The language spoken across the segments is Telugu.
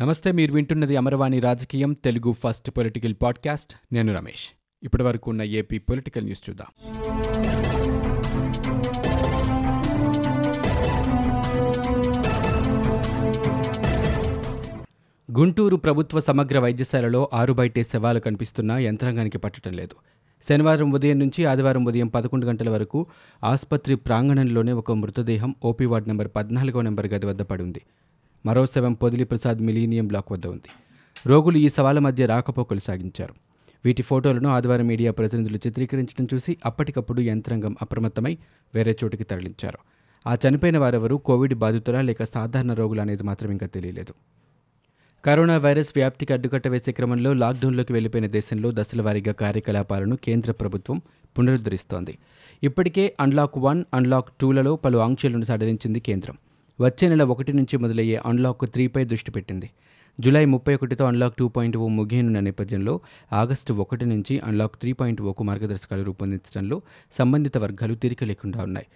నమస్తే మీరు వింటున్నది అమరవాణి రాజకీయం తెలుగు ఫస్ట్ పొలిటికల్ పాడ్కాస్ట్. నేను రమేష్. ఇప్పటి వరకు ఉన్న ఏపీ పొలిటికల్ న్యూస్ చూద్దాం. గుంటూరు ప్రభుత్వ సమగ్ర వైద్యశాలలో ఆరు బయటే శవాలు కనిపిస్తున్నా యంత్రాంగానికి పట్టడం లేదు. శనివారం ఉదయం నుంచి ఆదివారం ఉదయం పదకొండు గంటల వరకు ఆసుపత్రి ప్రాంగణంలోనే ఒక మృతదేహం ఓపీ వార్డ్ నెంబర్ పద్నాలుగో నెంబర్ గది వద్ద పడి ఉంది. మరో శవం పొదిలి ప్రసాద్ మిలీనియం బ్లాక్ వద్ద ఉంది. రోగులు ఈ సవాల మధ్య రాకపోకలు సాగించారు. వీటి ఫోటోలను ఆదివారం మీడియా ప్రతినిధులు చిత్రీకరించడం చూసి అప్పటికప్పుడు యంత్రాంగం అప్రమత్తమై వేరే చోటికి తరలించారు. ఆ చనిపోయిన వారెవరూ కోవిడ్ బాధితురా లేక సాధారణ రోగులు అనేది మాత్రం ఇంకా తెలియలేదు. కరోనా వైరస్ వ్యాప్తికి అడ్డుకట్ట వేసే క్రమంలో లాక్డౌన్లోకి వెళ్ళిపోయిన దేశంలో దశల వారీగా కార్యకలాపాలను కేంద్ర ప్రభుత్వం పునరుద్ధరిస్తోంది. ఇప్పటికే అన్లాక్ వన్ అన్లాక్ టూలలో పలు ఆంక్షలను సడలించింది కేంద్రం. వచ్చే నెల ఒకటి నుంచి మొదలయ్యే అన్లాక్ త్రీపై దృష్టి పెట్టింది. జూలై ముప్పై ఒకటితో అన్లాక్ టూ పాయింట్ ఓ ముగియనున్న నేపథ్యంలో ఆగస్టు ఒకటి నుంచి అన్లాక్ త్రీ పాయింట్ ఓకు మార్గదర్శకాలు రూపొందించడంలో సంబంధిత వర్గాలు తీరిక లేకుండా ఉన్నాయి.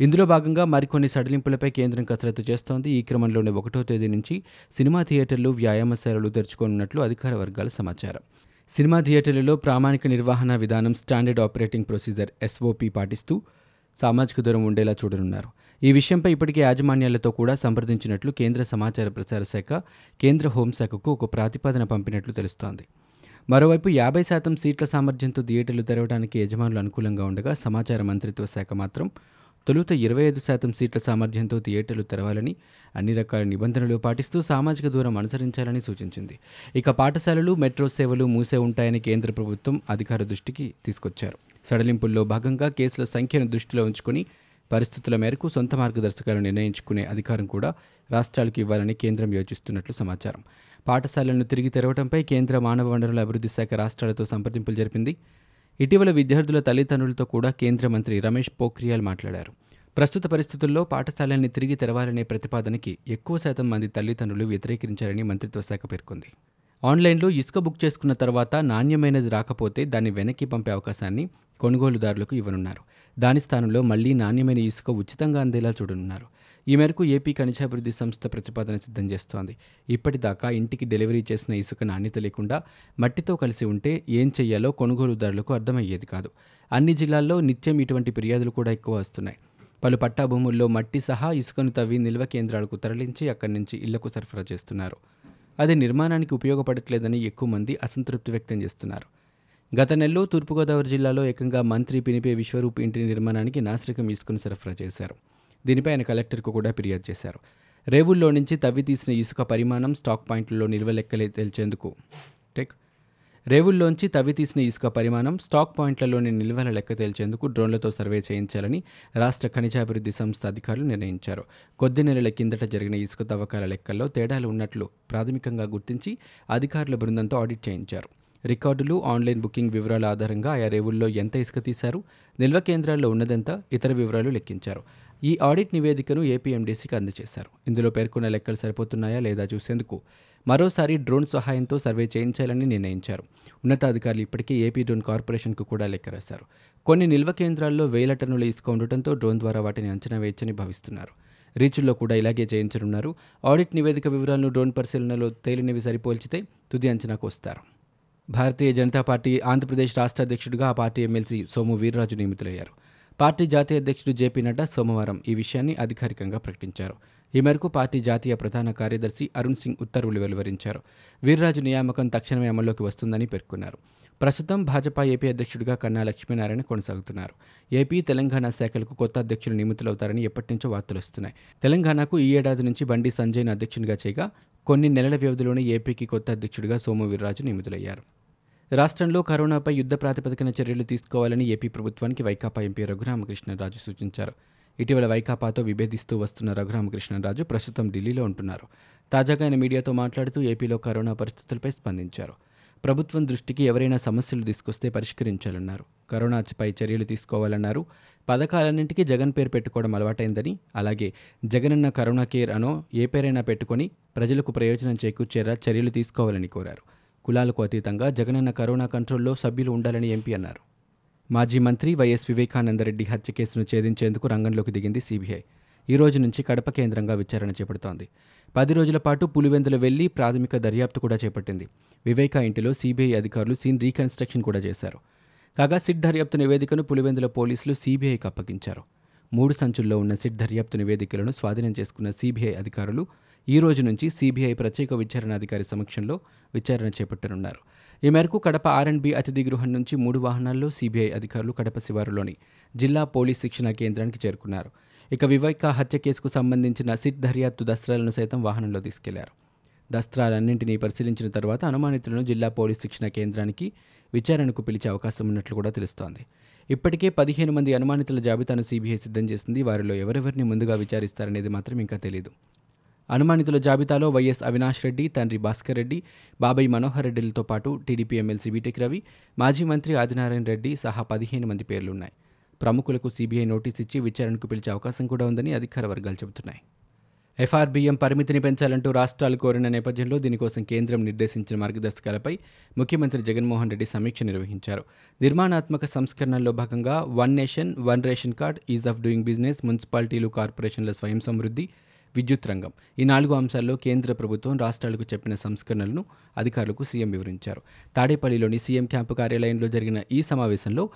ఇందులో భాగంగా మరికొన్ని సడలింపులపై కేంద్రం కసరత్తు చేస్తోంది. ఈ క్రమంలోనే ఒకటో తేదీ నుంచి సినిమా థియేటర్లు వ్యాయామశాలలు తెరుచుకోనున్నట్లు అధికార వర్గాల సమాచారం. సినిమా థియేటర్లలో ప్రామాణిక నిర్వహణ విధానం స్టాండర్డ్ ఆపరేటింగ్ ప్రొసీజర్ ఎస్ఓపి పాటిస్తూ సామాజిక దూరం ఉండేలా చూడనున్నారు. ఈ విషయంపై ఇప్పటికే యాజమాన్యాలతో కూడా సంప్రదించినట్లు కేంద్ర సమాచార ప్రసార శాఖ కేంద్ర హోంశాఖకు ఒక ప్రతిపాదన పంపినట్లు తెలుస్తోంది. మరోవైపు యాభై శాతం సీట్ల సామర్థ్యంతో థియేటర్లు తెరవడానికి యజమానులు అనుకూలంగా ఉండగా సమాచార మంత్రిత్వ శాఖ మాత్రం తొలుత ఇరవై ఐదు శాతం సీట్ల సామర్థ్యంతో థియేటర్లు తెరవాలని అన్ని రకాల నిబంధనలు పాటిస్తూ సామాజిక దూరం అనుసరించాలని సూచించింది. ఇక పాఠశాలలు మెట్రో సేవలు మూసే ఉంటాయని కేంద్ర ప్రభుత్వం అధికార దృష్టికి తీసుకొచ్చారు. సడలింపుల్లో భాగంగా కేసుల సంఖ్యను దృష్టిలో ఉంచుకొని పరిస్థితుల మేరకు సొంత మార్గదర్శకాలు నిర్ణయించుకునే అధికారం కూడా రాష్ట్రాలకు ఇవ్వాలని కేంద్రం యోచిస్తున్నట్లు సమాచారం. పాఠశాలలను తిరిగి తెరవడంపై కేంద్ర మానవ వనరుల అభివృద్ధి శాఖ రాష్ట్రాలతో సంప్రదింపులు జరిపింది. ఇటీవల విద్యార్థుల తల్లిదండ్రులతో కూడా కేంద్ర మంత్రి రమేష్ పోఖ్రియాల్ మాట్లాడారు. ప్రస్తుత పరిస్థితుల్లో పాఠశాలల్ని తిరిగి తెరవాలనే ప్రతిపాదనకి ఎక్కువ శాతం మంది తల్లిదండ్రులు వ్యతిరేకించారని మంత్రిత్వ శాఖ పేర్కొంది. ఆన్లైన్లో ఇసుక బుక్ చేసుకున్న తర్వాత నాణ్యమైనది రాకపోతే దాన్ని వెనక్కి పంపే అవకాశాన్ని కొనుగోలుదారులకు ఇవ్వనున్నారు. దాని స్థానంలో మళ్ళీ నాణ్యమైన ఇసుక ఉచితంగా అందేలా చూడనున్నారు. ఈ మేరకు ఏపీ ఖనిజాభివృద్ధి సంస్థ ప్రతిపాదన సిద్ధం చేస్తోంది. ఇప్పటిదాకా ఇంటికి డెలివరీ చేసిన ఇసుక నాణ్యత లేకుండా మట్టితో కలిసి ఉంటే ఏం చెయ్యాలో కొనుగోలుదారులకు అర్థమయ్యేది కాదు. అన్ని జిల్లాల్లో నిత్యం ఇటువంటి ఫిర్యాదులు కూడా ఎక్కువ వస్తున్నాయి. పలు పట్టా భూముల్లో మట్టి సహా ఇసుకను తవ్వి నిల్వ కేంద్రాలకు తరలించి అక్కడి నుంచి ఇళ్ళకు సరఫరా చేస్తున్నారు. అది నిర్మాణానికి ఉపయోగపడట్లేదని ఎక్కువ మంది అసంతృప్తి వ్యక్తం చేస్తున్నారు. గత నెలలో తూర్పుగోదావరి జిల్లాలో ఏకంగా మంత్రి పినిపే విశ్వరూప్ ఇంటి నిర్మాణానికి నాసిరకం ఇసుకను సరఫరా చేశారు. దీనిపై ఆయన కలెక్టర్కు కూడా ఫిర్యాదు చేశారు. రేవుల్లో నుంచి తవ్వి తీసిన ఇసుక పరిమాణం స్టాక్ పాయింట్లలో నిల్వ లెక్కలే తేల్చేందుకు టెక్. రేవుల్లోంచి తవ్వి తీసిన ఇసుక పరిమాణం స్టాక్ పాయింట్లలోని నిల్వల లెక్క తేల్చేందుకు డ్రోన్లతో సర్వే చేయించాలని రాష్ట్ర ఖనిజాభివృద్ధి సంస్థ అధికారులు నిర్ణయించారు. కొద్ది నెలల కిందట జరిగిన ఇసుక తవ్వకాల లెక్కల్లో తేడాలు ఉన్నట్లు ప్రాథమికంగా గుర్తించి అధికారుల బృందంతో ఆడిట్ చేయించారు. రికార్డులు ఆన్లైన్ బుకింగ్ వివరాల ఆధారంగా ఆయా రేవుల్లో ఎంత ఇసుక తీశారు నిల్వ కేంద్రాల్లో ఉన్నదంతా ఇతర వివరాలు లెక్కించారు. ఈ ఆడిట్ నివేదికను ఏపీఎండీసీకి అందజేశారు. ఇందులో పేర్కొన్న లెక్కలు సరిపోతున్నాయా లేదా చూసేందుకు మరోసారి డ్రోన్ సహాయంతో సర్వే చేయించాలని నిర్ణయించారు. ఉన్నతాధికారులు ఇప్పటికే ఏపీ డ్రోన్ కార్పొరేషన్కు కూడా లెక్క రాశారు. కొన్ని నిల్వ కేంద్రాల్లో వేల టన్నుల ఇసుక ఉండటంతో డ్రోన్ ద్వారా వాటిని అంచనా వేయచ్చని భావిస్తున్నారు. రీచుల్లో కూడా ఇలాగే చేయించనున్నారు. ఆడిట్ నివేదిక వివరాలను డ్రోన్ పరిశీలనలో తేలినవి సరిపోల్చితే తుది అంచనాకు వస్తారు. భారతీయ జనతా పార్టీ ఆంధ్రప్రదేశ్ రాష్ట్ర అధ్యక్షుడిగా ఆ పార్టీ ఎమ్మెల్సీ సోము వీర్రాజు నియమితులయ్యారు. పార్టీ జాతీయ అధ్యక్షుడు జేపీ నడ్డా సోమవారం ఈ విషయాన్ని అధికారికంగా ప్రకటించారు. ఈ మేరకు పార్టీ జాతీయ ప్రధాన కార్యదర్శి అరుణ్ సింగ్ ఉత్తర్వులు వెలువరించారు. వీర్రాజు నియామకం తక్షణమే అమల్లోకి వస్తుందని పేర్కొన్నారు. ప్రస్తుతం భాజపా ఏపీ అధ్యక్షుడిగా కన్నా లక్ష్మీనారాయణ కొనసాగుతున్నారు. ఏపీ తెలంగాణ శాఖలకు కొత్త అధ్యక్షులు నియమితులవుతారని ఎప్పటి నుంచో వార్తలు వస్తున్నాయి. తెలంగాణకు ఈ ఏడాది నుంచి బండి సంజయ్ను అధ్యక్షునిగా చేయగా కొన్ని నెలల వ్యవధిలోనే ఏపీకి కొత్త అధ్యక్షుడిగా సోము వీర్రాజు నియమితులయ్యారు. రాష్ట్రంలో కరోనాపై యుద్ధ ప్రాతిపదికన చర్యలు తీసుకోవాలని ఏపీ ప్రభుత్వానికి వైకాపా ఎంపీ రఘురామకృష్ణరాజు సూచించారు. ఇటీవల వైకాపాతో విభేదిస్తూ వస్తున్న రఘురామకృష్ణరాజు ప్రస్తుతం ఢిల్లీలో ఉంటున్నారు. తాజాగా ఆయన మీడియాతో మాట్లాడుతూ ఏపీలో కరోనా పరిస్థితులపై స్పందించారు. ప్రభుత్వం దృష్టికి ఎవరైనా సమస్యలు తీసుకొస్తే పరిష్కరించాలన్నారు. కరోనాపై చర్యలు తీసుకోవాలన్నారు. పథకాలన్నింటికీ జగన్ పేరు పెట్టుకోవడం అలవాటైందని అలాగే జగనన్న కరోనా కేర్ అనో ఏ పేరైనా పెట్టుకొని ప్రజలకు ప్రయోజనం చేకూర్చేలా చర్యలు తీసుకోవాలని కోరారు. కులాలకు అతీతంగా జగనన్న కరోనా కంట్రోల్లో సభ్యులు ఉండాలని ఎంపీ అన్నారు. మాజీ మంత్రి వైఎస్ వివేకానందరెడ్డి హత్య కేసును ఛేదించేందుకు రంగంలోకి దిగింది సీబీఐ. ఈ రోజు నుంచి కడప కేంద్రంగా విచారణ చేపడుతోంది. పది రోజుల పాటు పులివెందుల వెళ్ళి ప్రాథమిక దర్యాప్తు కూడా చేపట్టింది. వివేక ఇంటిలో సీబీఐ అధికారులు సీన్ రీకన్స్ట్రక్షన్ కూడా చేశారు. కాగా సిట్ దర్యాప్తు నివేదికను పులివెందుల పోలీసులు సీబీఐకి అప్పగించారు. మూడు సంచుల్లో ఉన్న సిట్ దర్యాప్తు నివేదికలను స్వాధీనం చేసుకున్న సీబీఐ అధికారులు ఈ రోజు నుంచి సీబీఐ ప్రత్యేక విచారణాధికారి సమక్షంలో విచారణ చేపట్టనున్నారు. ఈ మేరకు కడప ఆర్ఎండ్బి అతిథి గృహం నుంచి మూడు వాహనాల్లో సీబీఐ అధికారులు కడప శివారులోని జిల్లా పోలీస్ శిక్షణా కేంద్రానికి చేరుకున్నారు. ఇక వివేక హత్య కేసుకు సంబంధించిన సిట్ దర్యాప్తు దస్త్రాలను సైతం వాహనంలో తీసుకెళ్ళారు. దస్త్రాలన్నింటినీ పరిశీలించిన తర్వాత అనుమానితులను జిల్లా పోలీస్ శిక్షణ కేంద్రానికి విచారణకు పిలిచే అవకాశం ఉన్నట్లు కూడా తెలుస్తోంది. ఇప్పటికే పదిహేను మంది అనుమానితుల జాబితాను సీబీఐ సిద్ధం చేసింది. వారిలో ఎవరెవరిని ముందుగా విచారిస్తారనేది మాత్రం ఇంకా తెలియదు అనుమానితుల జాబితాలో వైఎస్ అవినాష్ రెడ్డి తండ్రి భాస్కర్ రెడ్డి బాబాయ్ మనోహర్ రెడ్డిలతో పాటు టీడీపీ ఎమ్మెల్సీ బీటెక్ రవి మాజీ మంత్రి ఆదినారాయణ రెడ్డి సహా పదిహేను మంది పేర్లున్నాయి. ప్రముఖులకు సీబీఐ నోటీస్ ఇచ్చి విచారణకు పిలిచే అవకాశం కూడా ఉందని అధికార వర్గాలు చెబుతున్నాయి. ఎఫ్ఆర్బీఎం పరిమితిని పెంచాలంటూ రాష్ట్రాలు కోరిన నేపథ్యంలో దీనికోసం కేంద్రం నిర్దేశించిన మార్గదర్శకాలపై ముఖ్యమంత్రి జగన్మోహన్ రెడ్డి సమీక్ష నిర్వహించారు. నిర్మాణాత్మక సంస్కరణల్లో భాగంగా one nation one ration card ease of doing business మున్సిపాలిటీలు కార్పొరేషన్ల స్వయం సమృద్ధి విద్యుత్ రంగం. ఈ నాలుగు అంశాల్లో కేంద్ర ప్రభుత్వం రాష్ట్రాలకు చెప్పిన సంస్కరణలను అధికారులకు సీఎం వివరించారు. తాడేపల్లిలోని సీఎం క్యాంపు కార్యాలయంలో జరిగిన ఈ సమావేశంలో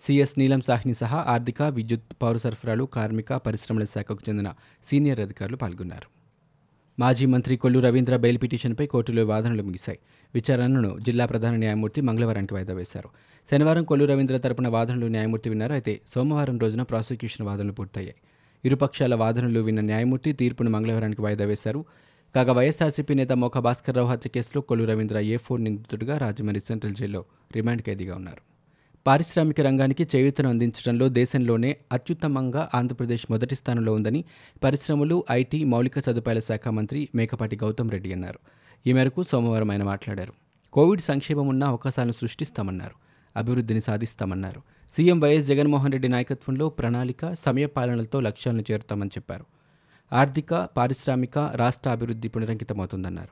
సీఎస్ నీలం సాహ్ని సహా ఆర్థిక విద్యుత్ పౌర సరఫరాలు కార్మిక పరిశ్రమల శాఖకు చెందిన సీనియర్ అధికారులు పాల్గొన్నారు. మాజీ మంత్రి కొల్లు రవీంద్ర బెయిల్ పిటిషన్పై కోర్టులో వాదనలు ముగిశాయి. విచారణను జిల్లా ప్రధాన న్యాయమూర్తి మంగళవారానికి వాయిదా వేశారు. శనివారం కొల్లు రవీంద్ర తరపున వాదనలు న్యాయమూర్తి విన్నారు. అయితే సోమవారం రోజున ప్రాసిక్యూషన్ వాదనలు పూర్తయ్యాయి. ఇరుపక్షాల వాదనలు విన్న న్యాయమూర్తి తీర్పును మంగళవారానికి వాయిదా వేశారు. కాగా వైఎస్ఆర్సీపీ నేత మోక భాస్కర్రావు హత్య కేసులో కొల్లు రవీంద్ర ఏ ఫోర్ నిందితుడిగా రాజమండ్రి సెంట్రల్ జైల్లో రిమాండ్ ఖైదీగా ఉన్నారు. పారిశ్రామిక రంగానికి చేయూతను అందించడంలో దేశంలోనే అత్యుత్తమంగా ఆంధ్రప్రదేశ్ మొదటి స్థానంలో ఉందని పరిశ్రమలు ఐటీ మౌలిక సదుపాయాల శాఖ మంత్రి మేకపాటి గౌతమ్ రెడ్డి అన్నారు. ఈ మేరకు సోమవారం ఆయన మాట్లాడారు. కోవిడ్ సంక్షేమం ఉన్న అవకాశాలను సృష్టిస్తామన్నారు. అభివృద్ధిని సాధిస్తామన్నారు. సీఎం వైఎస్ జగన్మోహన్ రెడ్డి నాయకత్వంలో ప్రణాళిక సమయపాలనలతో లక్ష్యాలను చేరుతామని చెప్పారు. ఆర్థిక పారిశ్రామిక రాష్ట్ర అభివృద్ధి పునరంకితమవుతుందన్నారు.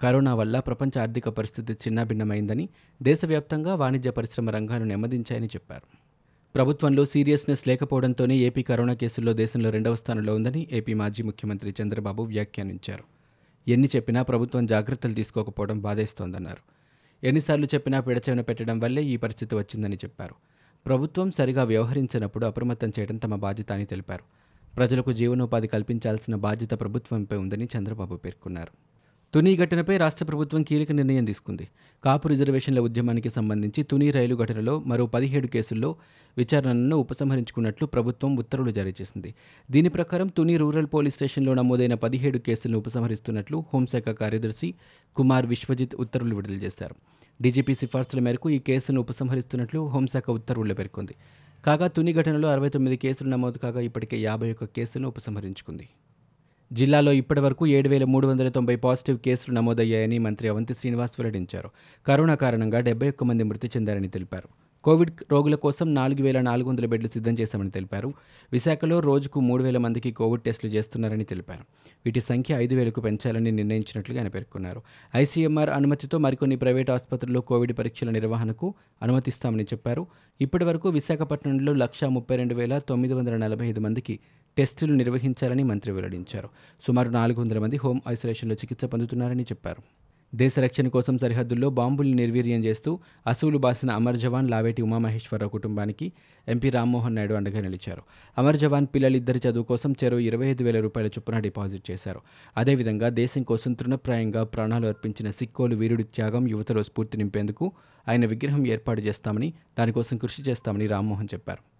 కరోనా వల్ల ప్రపంచ ఆర్థిక పరిస్థితి చిన్నాభిన్నమైందని దేశవ్యాప్తంగా వాణిజ్య పరిశ్రమ రంగాలు నెమ్మదించాయని చెప్పారు. ప్రభుత్వంలో సీరియస్నెస్ లేకపోవడంతోనే ఏపీ కరోనా కేసుల్లో దేశంలో రెండవ స్థానంలో ఉందని ఏపీ మాజీ ముఖ్యమంత్రి చంద్రబాబు వ్యాఖ్యానించారు. ఎన్ని చెప్పినా ప్రభుత్వం జాగ్రత్తలు తీసుకోకపోవడం బాధేస్తోందన్నారు. ఎన్నిసార్లు చెప్పినా పిడచెవిన పెట్టడం వల్లే ఈ పరిస్థితి వచ్చిందని చెప్పారు. ప్రభుత్వం సరిగా వ్యవహరించినప్పుడు అప్రమత్తం చేయడం తమ బాధ్యత అని తెలిపారు. ప్రజలకు జీవనోపాధి కల్పించాల్సిన బాధ్యత ప్రభుత్వంపై ఉందని చంద్రబాబు పేర్కొన్నారు. తుని ఘటనపై రాష్ట్ర ప్రభుత్వం కీలక నిర్ణయం తీసుకుంది. కాపు రిజర్వేషన్ల ఉద్యమానికి సంబంధించి తుని రైలు ఘటనలో మరో పదిహేడు కేసుల్లో విచారణను ఉపసంహరించుకున్నట్లు ప్రభుత్వం ఉత్తర్వులు జారీ చేసింది. దీని ప్రకారం తుని రూరల్ పోలీస్ స్టేషన్లో నమోదైన పదిహేడు కేసులను ఉపసంహరిస్తున్నట్లు హోంశాఖ కార్యదర్శి కుమార్ విశ్వజిత్ ఉత్తర్వులు విడుదల చేశారు. డీజీపీ సిఫార్సుల మేరకు ఈ కేసును ఉపసంహరిస్తున్నట్లు హోంశాఖ ఉత్తర్వుల్లో పేర్కొంది. కాగా తుని ఘటనలో అరవై తొమ్మిది కేసులు నమోదు కాగా ఇప్పటికే యాభై ఒక్క కేసులను ఉపసంహరించుకుంది. జిల్లాలో ఇప్పటివరకు ఏడు వేల మూడు వందల తొంభై పాజిటివ్ కేసులు నమోదయ్యాయని మంత్రి అవంతి శ్రీనివాస్ వెల్లడించారు. కరోనా కారణంగా డెబ్బై ఒక్క మంది మృతి చెందారని తెలిపారు. కోవిడ్ రోగుల కోసం నాలుగు వేల నాలుగు వందల బెడ్లు సిద్ధం చేశామని తెలిపారు. విశాఖలో రోజుకు మూడు వేల మందికి కోవిడ్ టెస్టులు చేస్తున్నారని తెలిపారు. వీటి సంఖ్య ఐదు వేలకు పెంచాలని నిర్ణయించినట్లుగా ఆయన పేర్కొన్నారు. ఐసీఎంఆర్ అనుమతితో మరికొన్ని ప్రైవేట్ ఆసుపత్రుల్లో కోవిడ్ పరీక్షల నిర్వహణకు అనుమతిస్తామని చెప్పారు. ఇప్పటి వరకు విశాఖపట్నంలో లక్షా ముప్పై రెండు వేల తొమ్మిది వందల నలభై ఐదు మందికి టెస్టులు నిర్వహించాలని మంత్రి వెల్లడించారు. సుమారు నాలుగు వందల మంది హోమ్ ఐసోలేషన్లో చికిత్స పొందుతున్నారని చెప్పారు. దేశ రక్షణ కోసం సరిహద్దుల్లో బాంబుల్ని నిర్వీర్యం చేస్తూ అసూలు బాసిన అమర్ జవాన్ లావేటి ఉమామహేశ్వరరావు కుటుంబానికి ఎంపీ రామ్మోహన్ నాయుడు అండగా నిలిచారు. అమర్ జవాన్ పిల్లలిద్దరి చదువు కోసం చెరో ఇరవై ఐదు వేల రూపాయల చొప్పున డిపాజిట్ చేశారు. అదేవిధంగా దేశం కోసం తృణప్రాయంగా ప్రాణాలు అర్పించిన సిక్కోలు వీరుడి త్యాగం యువతలో స్ఫూర్తి నింపేందుకు ఆయన విగ్రహం ఏర్పాటు చేస్తామని దానికోసం కృషి చేస్తామని రామ్మోహన్ చెప్పారు.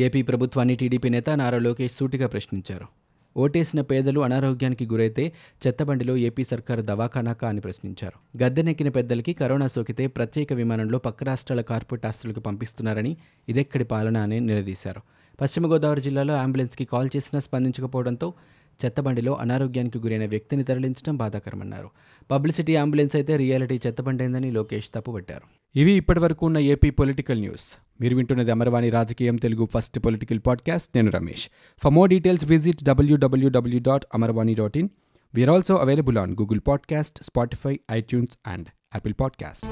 ఏపీ ప్రభుత్వాన్ని టీడీపీ నేత నారా లోకేష్ సూటిగా ప్రశ్నించారు. ఓటేసిన పేదలు అనారోగ్యానికి గురైతే చెత్తబండిలో ఏపీ సర్కారు దవాఖానాకా అని ప్రశ్నించారు. గద్దెనెక్కిన పెద్దలకి కరోనా సోకితే ప్రత్యేక విమానంలో పక్క రాష్ట్రాల కార్పొరేట్ ఆస్తులకు పంపిస్తున్నారని ఇదెక్కడి పాలన అని నిలదీశారు. పశ్చిమ గోదావరి జిల్లాలో అంబులెన్స్కి కాల్ చేసినా స్పందించకపోవడంతో చెత్తబండిలో అనారోగ్యానికి గురైన వ్యక్తిని తరలించడం బాధాకరమన్నారు. పబ్లిసిటీ అంబులెన్స్ అయితే రియాలిటీ చెత్తబండైందని లోకేష్ తప్పుపట్టారు ఇవి ఇప్పటివరకు ఉన్న ఏపీ పొలిటికల్ న్యూస్. మీరు వింటున్నది అమరవాణి రాజకీయం తెలుగు ఫస్ట్ పొలిటికల్ పాడ్కాస్ట్. నేను Ramesh. For more details visit WWW dot Amarvani dot in we're also available on Google podcast Spotify iTunes and Apple podcast